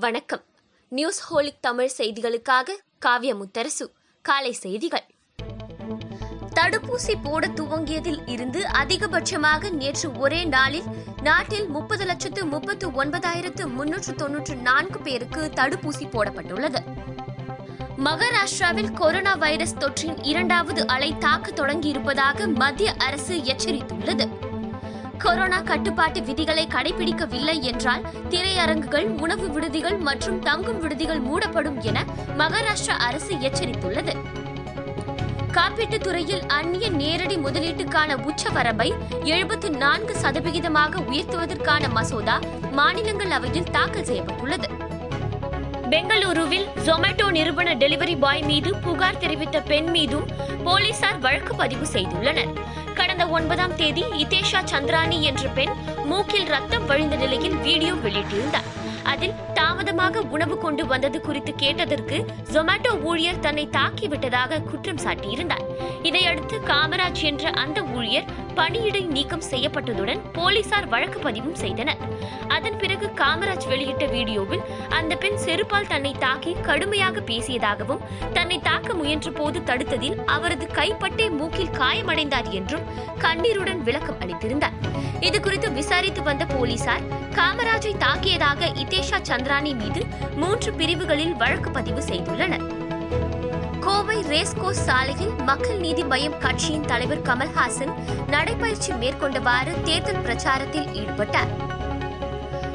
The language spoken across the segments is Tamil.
வணக்கம். நியூஸ் ஹோலிக் தமிழ் செய்திகளுக்காக காவிய முத்தரசு காலை செய்திகள். தடுப்பூசி போட துவங்கியதில் இருந்து அதிகபட்சமாக நேற்று ஒரே நாளில் நாட்டில் முப்பது லட்சத்து முப்பத்து ஒன்பதாயிரத்து முன்னூற்று தொன்னூற்று நான்கு பேருக்கு தடுப்பூசி போடப்பட்டுள்ளது. மகாராஷ்டிராவில் கொரோனா வைரஸ் தொற்றின் இரண்டாவது அலை தாக்க தொடங்கியிருப்பதாக மத்திய அரசு எச்சரித்துள்ளது. கொரோனா கட்டுப்பாட்டு விதிகளை கடைபிடிக்கவில்லை என்றால் திரையரங்குகள் உணவு விடுதிகள் மற்றும் தங்கும் விடுதிகள் மூடப்படும் என மகாராஷ்டிரா அரசு எச்சரித்துள்ளது. காப்பீட்டுத் துறையில் அந்நிய நேரடி முதலீட்டுக்கான உச்சவரம்பை எழுபத்து நான்கு சதவிகிதமாக உயர்த்துவதற்கான மசோதா மாநிலங்களவையில் தாக்கல் செய்யப்பட்டுள்ளது. பெங்களூருவில் ஜொமேட்டோ நிறுவன டெலிவரி பாய் மீது புகார் தெரிவித்த பெண் மீதும் போலீசார் வழக்கு பதிவு செய்துள்ளனர். கடந்த ஒன்பதாம் தேதி இதேஷா சந்திரானி என்ற பெண் மூக்கில் ரத்தம் வழிந்த நிலையில் வீடியோ வெளியிட்டிருந்தார். அதில் தாமதமாக உணவு கொண்டு வந்தது குறித்து கேட்டதற்கு ஜொமேட்டோ ஊழியர் தன்னை தாக்கிவிட்டதாக குற்றம் சாட்டியிருந்தார். இதையடுத்து காமராஜ் என்ற அந்த ஊழியர் பணியிடை நீக்கம் செய்யப்பட்டதுடன் போலீசார் வழக்கு பதிவும் செய்தனர். அதன் பிறகு காமராஜ் வெளியிட்ட வீடியோவில் அந்த பெண் செருப்பால் தன்னை தாக்கி கடுமையாக பேசியதாகவும் தன்னை தாக்க முயன்ற போது தடுத்ததில் அவரது கைப்பட்டே மூக்கில் காயமடைந்தார் என்றும் கண்ணீருடன் விளக்கம் அளித்திருந்தார். இது குறித்து விசாரித்து வந்த போலீசார் காமராஜை தாக்கியதாக இதேஷா சந்திரானி மீது மூன்று பிரிவுகளில் வழக்கு பதிவு செய்துள்ளனர். கோவை ரேஸ்கோர்ஸ் சாலையில் மக்கள் நீதி மய்யம் கட்சியின் தலைவர் கமல்ஹாசன் நடைபயிற்சி மேற்கொண்டவாறு தேர்தல் பிரச்சாரத்தில் ஈடுபட்டார்.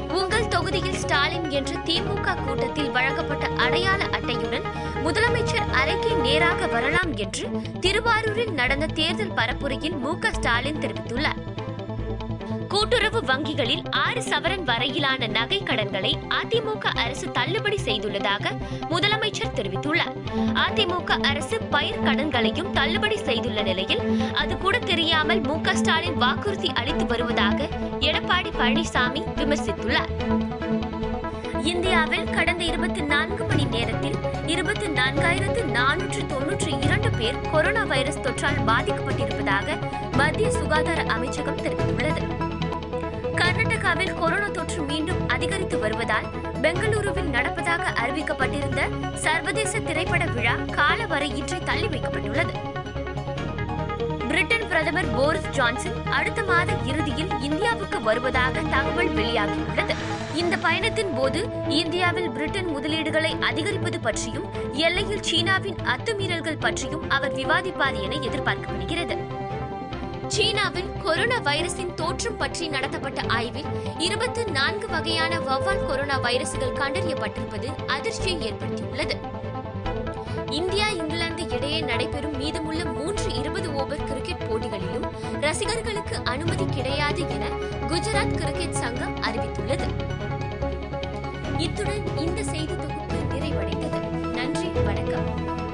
உங்கள் தொகுதியில் ஸ்டாலின் என்ற திமுக கூட்டத்தில் வழங்கப்பட்ட அடையாள அட்டையுடன் முதலமைச்சர் அறைக்கு நேராக வரலாம் என்று திருவாரூரில் நடந்த தேர்தல் பரப்புரையில் மு க ஸ்டாலின் தெரிவித்துள்ளார். கூட்டுறவு வங்கிகளில் ஆறு சவரன் வரையிலான நகை கடன்களை அதிமுக அரசு தள்ளுபடி செய்துள்ளதாக முதலமைச்சர் தெரிவித்துள்ளார். அதிமுக அரசு பயிர் கடன்களையும் தள்ளுபடி செய்துள்ள நிலையில் அது கூட தெரியாமல் மு ஸ்டாலின் வாக்குறுதி அளித்து வருவதாக எடப்பாடி பழனிசாமி விமர்சித்துள்ளார். இந்தியாவில் கடந்த இருபத்தி நான்கு மணி நேரத்தில் இருபத்தி நான்காயிரத்து நானூற்று தொன்னூற்றி இரண்டு பேர் கொரோனா வைரஸ் தொற்றால் பாதிக்கப்பட்டிருப்பதாக மத்திய சுகாதார அமைச்சகம் தெரிவித்துள்ளது. கர்நாடகாவில் கொரோனா தொற்று மீண்டும் அதிகரித்து வருவதால் பெங்களூருவில் நடப்பதாக அறிவிக்கப்பட்டிருந்த சர்வதேச திரைப்பட விழா காலவரையின்றி தள்ளி வைக்கப்பட்டுள்ளது. பிரிட்டன் பிரதமர் போரிஸ் ஜான்சன் அடுத்த மாத இறுதியில் இந்தியாவுக்கு வருவதாக தகவல் வெளியாகியுள்ளது. இந்த பயணத்தின் போது இந்தியாவில் பிரிட்டன் முதலீடுகளை அதிகரிப்பது பற்றியும் எல்லையில் சீனாவின் அத்துமீறல்கள் பற்றியும் அவர் விவாதிப்பார் என எதிர்பார்க்கப்படுகிறது. சீனாவில் கொரோனா வைரஸின் தோற்றம் பற்றி நடத்தப்பட்ட ஆய்வில் இருபத்தி நான்கு வகையான வவ்வால் கொரோனா வைரசுகள் கண்டறியப்பட்டிருப்பது அதிர்ச்சியை ஏற்படுத்தியுள்ளது. இந்தியா இங்கிலாந்து இடையே நடைபெறும் மீதமுள்ள மூன்று இருபது ஓவர் கிரிக்கெட் போட்டிகளிலும் ரசிகர்களுக்கு அனுமதி கிடையாது என குஜராத் கிரிக்கெட் சங்கம் அறிவித்துள்ளது. இத்துடன் இந்த செய்தி தொகுப்பு நிறைவடைந்தது. நன்றி வணக்கம்.